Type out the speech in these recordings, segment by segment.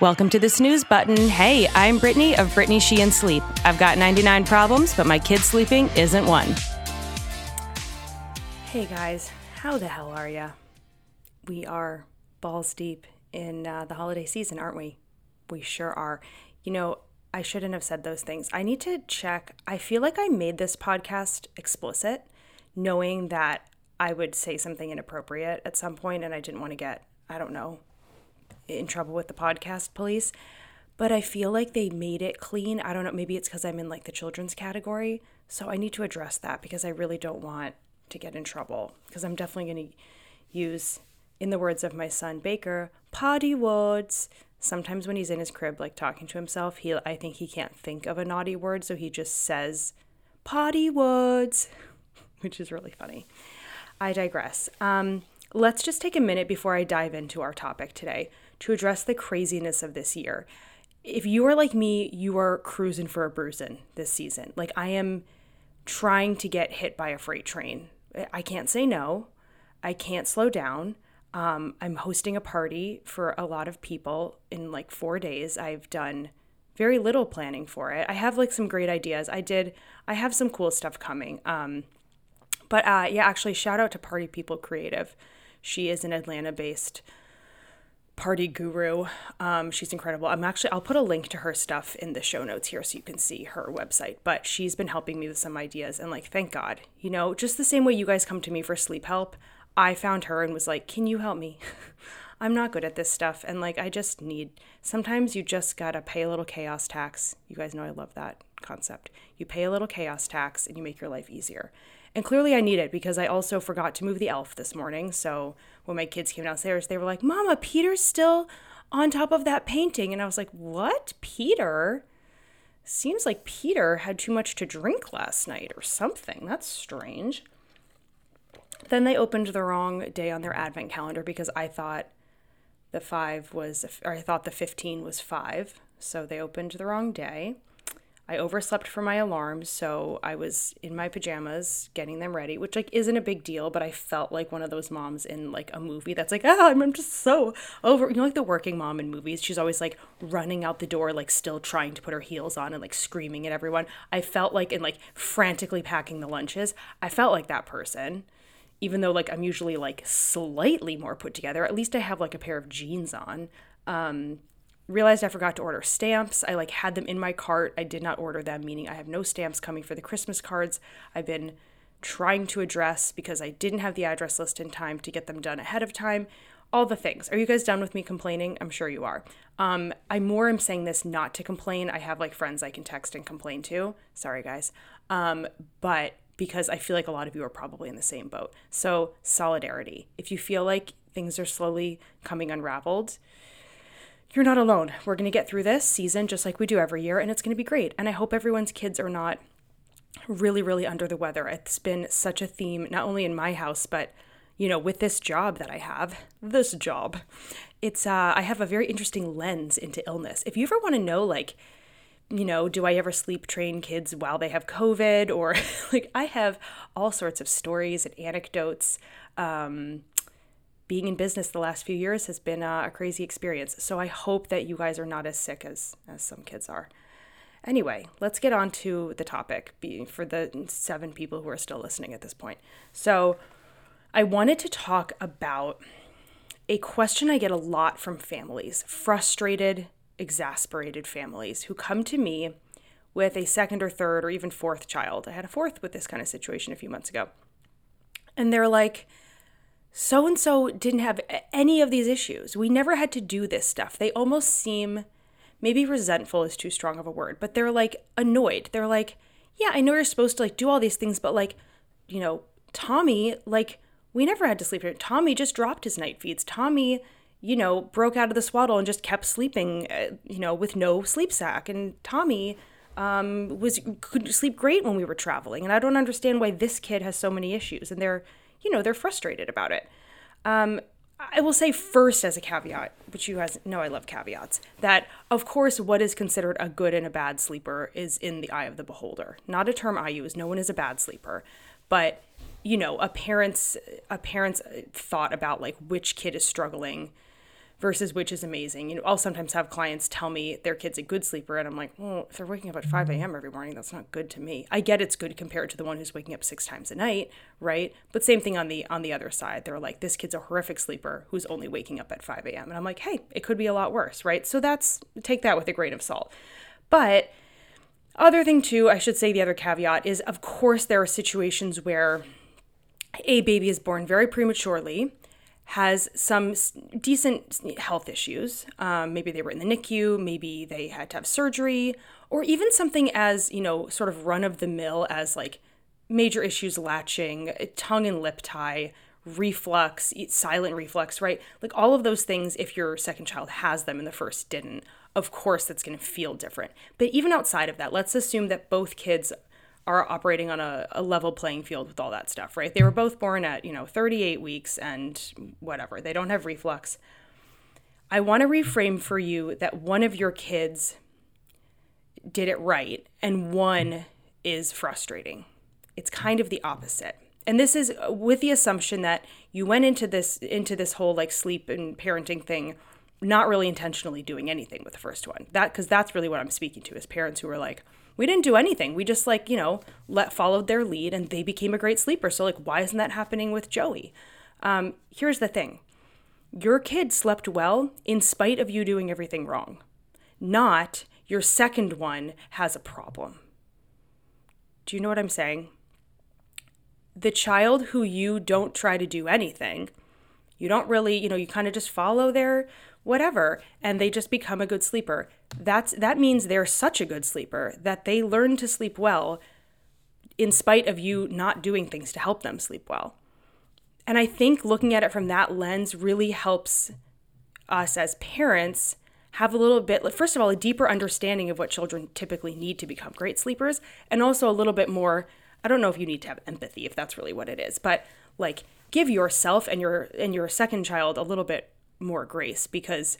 Welcome to the snooze button. Hey, I'm Brittany of Brittany Sheehan Sleep. I've got 99 problems, but my kid sleeping isn't one. Hey guys, how the hell are ya? We are balls deep in uh, the holiday season, aren't we? We sure are. You know, I shouldn't have said those things. I need to check. I feel like I made this podcast explicit, knowing that I would say something inappropriate at some point, and I didn't want to get, I don't know, in trouble with the podcast police. But I feel like they made it clean. I don't know, maybe it's because I'm in like the children's category. So I need to address that because I really don't want to get in trouble. Because I'm definitely going to use, in the words of my son Baker, potty words. Sometimes when he's in his crib, like talking to himself, he I think he can't think of a naughty word, so he just says potty words, which is really funny. I digress. Um, let's just take a minute before I dive into our topic today to address the craziness of this year. If you are like me, you are cruising for a bruising this season. Like I am trying to get hit by a freight train. I can't say no. I can't slow down. Um, I'm hosting a party for a lot of people in like four days. I've done very little planning for it. I have like some great ideas. I did, I have some cool stuff coming. Um, but uh, yeah, actually, shout out to Party People Creative. She is an Atlanta based party guru. Um, she's incredible. I'm actually, I'll put a link to her stuff in the show notes here so you can see her website. But she's been helping me with some ideas. And like, thank God, you know, just the same way you guys come to me for sleep help, I found her and was like, can you help me? I'm not good at this stuff. And like, I just need, sometimes you just gotta pay a little chaos tax. You guys know I love that concept. You pay a little chaos tax and you make your life easier. And clearly I need it because I also forgot to move the elf this morning. So when my kids came downstairs, they were like, Mama, Peter's still on top of that painting. And I was like, What? Peter? Seems like Peter had too much to drink last night or something. That's strange. Then they opened the wrong day on their advent calendar because I thought the five was, or I thought the 15 was five. So they opened the wrong day. I overslept for my alarm, so I was in my pajamas getting them ready, which like isn't a big deal, but I felt like one of those moms in like a movie that's like, ah, I'm just so over. You know, like the working mom in movies. She's always like running out the door, like still trying to put her heels on and like screaming at everyone. I felt like in like frantically packing the lunches. I felt like that person. Even though like I'm usually like slightly more put together, at least I have like a pair of jeans on. Um, realized I forgot to order stamps. I like had them in my cart. I did not order them, meaning I have no stamps coming for the Christmas cards. I've been trying to address because I didn't have the address list in time to get them done ahead of time. All the things. Are you guys done with me complaining? I'm sure you are. Um, I more am saying this not to complain. I have like friends I can text and complain to. Sorry, guys. Um, but because I feel like a lot of you are probably in the same boat. So, solidarity. If you feel like things are slowly coming unraveled, you're not alone. We're going to get through this season just like we do every year, and it's going to be great. And I hope everyone's kids are not really, really under the weather. It's been such a theme, not only in my house, but you know, with this job that I have, this job, it's uh, I have a very interesting lens into illness. If you ever want to know, like, you know, do I ever sleep train kids while they have COVID? Or like, I have all sorts of stories and anecdotes. Um, being in business the last few years has been a, a crazy experience. So I hope that you guys are not as sick as, as some kids are. Anyway, let's get on to the topic for the seven people who are still listening at this point. So, I wanted to talk about a question I get a lot from families, frustrated, exasperated families who come to me with a second or third or even fourth child. I had a fourth with this kind of situation a few months ago. And they're like, so and so didn't have any of these issues. We never had to do this stuff. They almost seem maybe resentful is too strong of a word, but they're like annoyed. They're like, yeah, I know you're supposed to like do all these things, but like, you know, Tommy, like, we never had to sleep. here. Tommy just dropped his night feeds. Tommy, you know, broke out of the swaddle and just kept sleeping, uh, you know, with no sleep sack. And Tommy um, was could sleep great when we were traveling. And I don't understand why this kid has so many issues. And they're you know, they're frustrated about it. Um, I will say first, as a caveat, which you guys know I love caveats, that of course, what is considered a good and a bad sleeper is in the eye of the beholder. Not a term I use. No one is a bad sleeper, but you know, a parent's a parent's thought about like which kid is struggling versus which is amazing. You know, I'll sometimes have clients tell me their kid's a good sleeper, and I'm like, well, if they're waking up at 5 a.m. every morning, that's not good to me. I get it's good compared to the one who's waking up six times a night, right? But same thing on the on the other side. They're like, this kid's a horrific sleeper who's only waking up at 5 a.m. And I'm like, hey, it could be a lot worse, right? So that's take that with a grain of salt. But other thing too, I should say the other caveat is of course there are situations where a baby is born very prematurely has some decent health issues. Um, maybe they were in the NICU, maybe they had to have surgery, or even something as, you know, sort of run of the mill as like major issues latching, tongue and lip tie, reflux, silent reflux, right? Like all of those things, if your second child has them and the first didn't, of course that's going to feel different. But even outside of that, let's assume that both kids are operating on a, a, level playing field with all that stuff, right? They were both born at, you know, 38 weeks and whatever. They don't have reflux. I want to reframe for you that one of your kids did it right and one is frustrating. It's kind of the opposite. And this is uh, with the assumption that you went into this into this whole like sleep and parenting thing not really intentionally doing anything with the first one. That cuz that's really what I'm speaking to is parents who are like, we didn't do anything. We just like, you know, let followed their lead and they became a great sleeper. So like why isn't that happening with Joey? Um, here's the thing. Your kid slept well in spite of you doing everything wrong. Not your second one has a problem. Do you know what I'm saying? The child who you don't try to do anything, you don't really, you know, you kind of just follow their whatever and they just become a good sleeper. That's that means they're such a good sleeper that they learn to sleep well in spite of you not doing things to help them sleep well. And i think looking at it from that lens really helps us as parents have a little bit first of all a deeper understanding of what children typically need to become great sleepers and also a little bit more i don't know if you need to have empathy if that's really what it is but like give yourself and your and your second child a little bit more grace because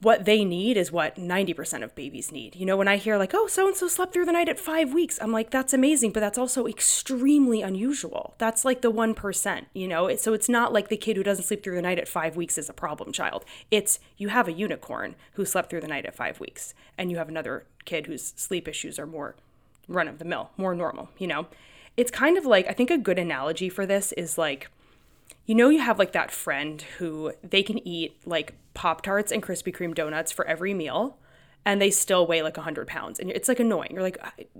what they need is what 90% of babies need. You know, when I hear like, oh, so and so slept through the night at five weeks, I'm like, that's amazing, but that's also extremely unusual. That's like the 1%, you know? So it's not like the kid who doesn't sleep through the night at five weeks is a problem child. It's you have a unicorn who slept through the night at five weeks, and you have another kid whose sleep issues are more run of the mill, more normal, you know? It's kind of like, I think a good analogy for this is like, you know you have like that friend who they can eat like pop tarts and krispy kreme donuts for every meal and they still weigh like 100 pounds and it's like annoying. You're like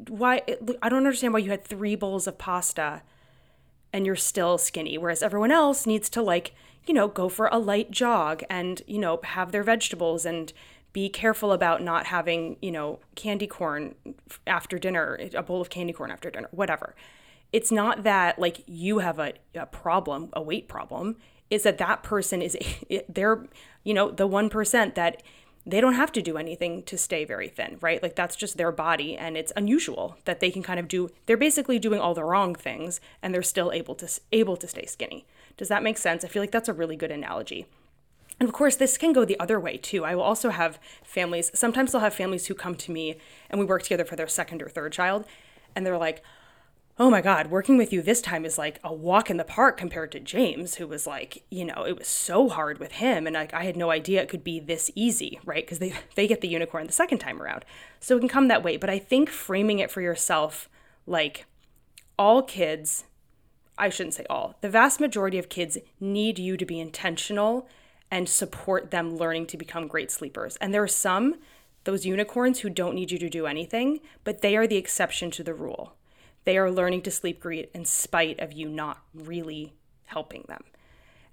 why i don't understand why you had three bowls of pasta and you're still skinny whereas everyone else needs to like you know go for a light jog and you know have their vegetables and be careful about not having you know candy corn after dinner a bowl of candy corn after dinner whatever it's not that like you have a, a problem, a weight problem. Is that that person is they're you know the one percent that they don't have to do anything to stay very thin, right? Like that's just their body and it's unusual that they can kind of do they're basically doing all the wrong things and they're still able to able to stay skinny. Does that make sense? I feel like that's a really good analogy. And of course, this can go the other way too. I will also have families, sometimes I'll have families who come to me and we work together for their second or third child and they're like, oh my God, working with you this time is like a walk in the park compared to James, who was like, you know, it was so hard with him. And like, I had no idea it could be this easy, right? Because they, they get the unicorn the second time around. So it can come that way. But I think framing it for yourself, like all kids, I shouldn't say all, the vast majority of kids need you to be intentional and support them learning to become great sleepers. And there are some, those unicorns, who don't need you to do anything, but they are the exception to the rule they are learning to sleep great in spite of you not really helping them.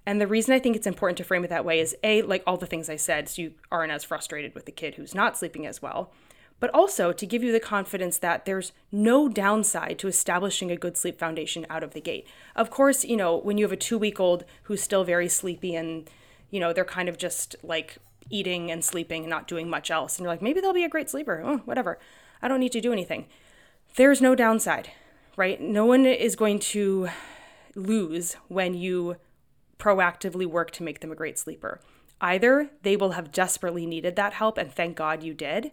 And the reason I think it's important to frame it that way is A, like all the things I said, so you aren't as frustrated with the kid who's not sleeping as well, but also to give you the confidence that there's no downside to establishing a good sleep foundation out of the gate. Of course, you know, when you have a two week old who's still very sleepy and, you know, they're kind of just like eating and sleeping and not doing much else, and you're like, maybe they'll be a great sleeper. Oh, whatever. I don't need to do anything. There's no downside right? No one is going to lose when you proactively work to make them a great sleeper. Either they will have desperately needed that help, and thank God you did,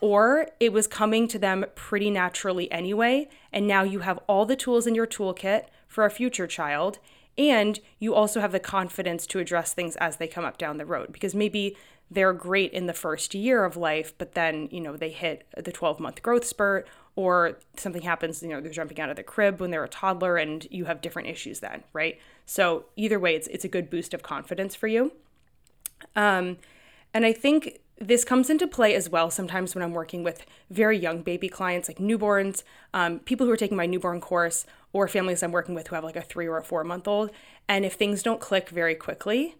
or it was coming to them pretty naturally anyway, and now you have all the tools in your toolkit for a future child, And you also have the confidence to address things as they come up down the road because maybe they're great in the first year of life, but then, you know, they hit the 12 month growth spurt or something happens, you know, they're jumping out of the crib when they're a toddler and you have different issues then, right? So either way, it's, it's a good boost of confidence for you. Um, and I think this comes into play as well sometimes when I'm working with very young baby clients, like newborns, um, people who are taking my newborn course, or families I'm working with who have like a three or a four month old. And if things don't click very quickly,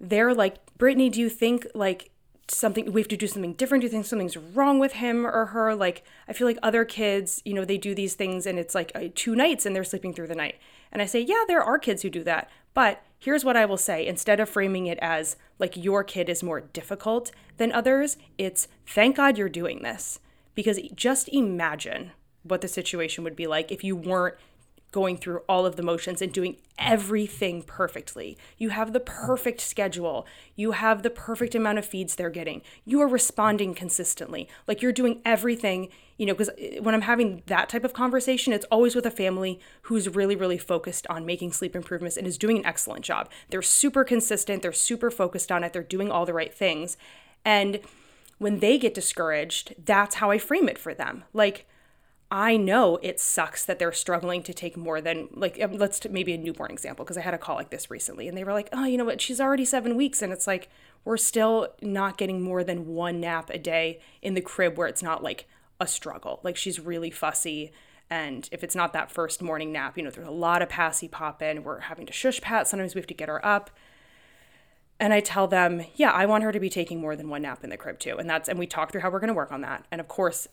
they're like, Brittany, do you think like something we have to do something different? Do you think something's wrong with him or her? Like, I feel like other kids, you know, they do these things and it's like uh, two nights and they're sleeping through the night. And I say, yeah, there are kids who do that. But here's what I will say instead of framing it as like your kid is more difficult than others, it's thank God you're doing this. Because just imagine what the situation would be like if you weren't going through all of the motions and doing everything perfectly. You have the perfect schedule. You have the perfect amount of feeds they're getting. You are responding consistently. Like you're doing everything, you know, because eh, when I'm having that type of conversation, it's always with a family who's really, really focused on making sleep improvements and is doing an excellent job. They're super consistent, they're super focused on it, they're doing all the right things. And when they get discouraged, that's how I frame it for them. Like, I know it sucks that they're struggling to take more than like um, let's t- maybe a newborn example because I had a call like this recently and they were like, "Oh, you know what? She's already 7 weeks." And it's like we're still not getting more than one nap a day in the crib where it's not like a struggle. Like she's really fussy and if it's not that first morning nap, you know, there's a lot of passy pop in. We're having to shush pat. Sometimes we have to get her up. And I tell them, yeah, I want her to be taking more than one nap in the crib too. And that's and we talk through how we're going to work on that. And of course,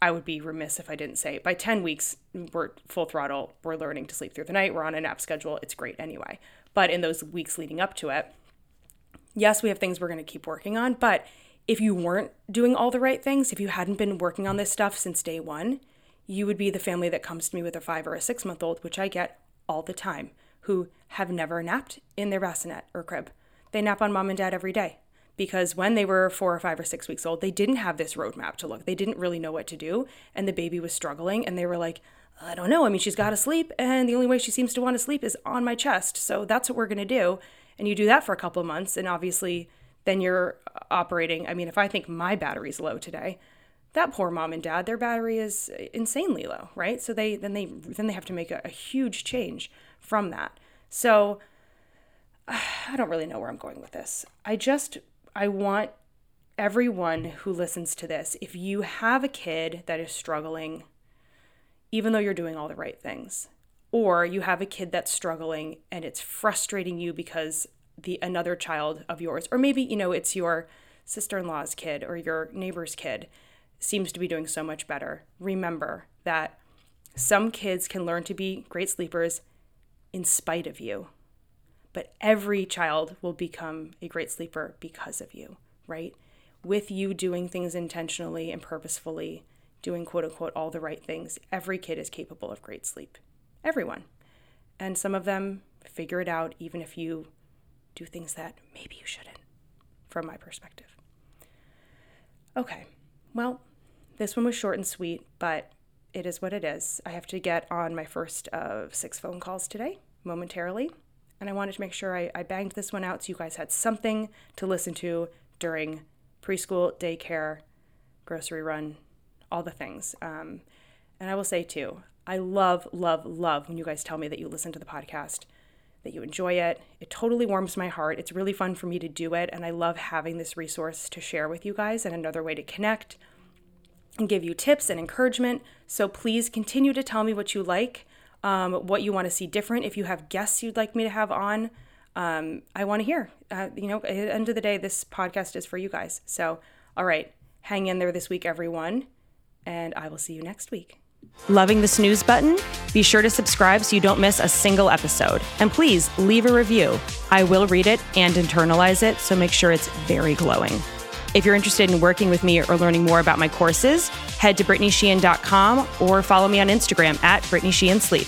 I would be remiss if I didn't say by 10 weeks, we're full throttle. We're learning to sleep through the night. We're on a nap schedule. It's great anyway. But in those weeks leading up to it, yes, we have things we're going to keep working on. But if you weren't doing all the right things, if you hadn't been working on this stuff since day one, you would be the family that comes to me with a five or a six month old, which I get all the time, who have never napped in their bassinet or crib. They nap on mom and dad every day because when they were four or five or six weeks old, they didn't have this roadmap to look. They didn't really know what to do. And the baby was struggling. And they were like, I don't know. I mean, she's got to sleep. And the only way she seems to want to sleep is on my chest. So that's what we're going to do. And you do that for a couple of months. And obviously, then you're uh, operating. I mean, if I think my battery's low today, that poor mom and dad, their battery is insanely low, right? So they then they then they have to make a, a huge change from that. So I don't really know where I'm going with this. I just I want everyone who listens to this, if you have a kid that is struggling, even though you're doing all the right things, or you have a kid that's struggling and it's frustrating you because the another child of yours, or maybe, you know, it's your sister-in-law's kid or your neighbor's kid seems to be doing so much better. Remember that some kids can learn to be great sleepers in spite of you but every child will become a great sleeper because of you, right? With you doing things intentionally and purposefully, doing quote unquote all the right things, every kid is capable of great sleep. Everyone. And some of them figure it out even if you do things that maybe you shouldn't, from my perspective. Okay, well, this one was short and sweet, but it is what it is. I have to get on my first of six phone calls today momentarily and I wanted to make sure I, I banged this one out so you guys had something to listen to during preschool, daycare, grocery run, all the things. Um, and I will say too, I love, love, love when you guys tell me that you listen to the podcast, that you enjoy it. It totally warms my heart. It's really fun for me to do it. And I love having this resource to share with you guys and another way to connect and give you tips and encouragement. So please continue to tell me what you like um, what you want to see different. If you have guests you'd like me to have on, um, I want to hear. Uh, you know, at the end of the day, this podcast is for you guys. So, all right, hang in there this week, everyone, and I will see you next week. Loving the snooze button? Be sure to subscribe so you don't miss a single episode. And please leave a review. I will read it and internalize it, so make sure it's very glowing. If you're interested in working with me or learning more about my courses, head to BrittanySheehan.com or follow me on Instagram at Brittany Sheehan Sleep.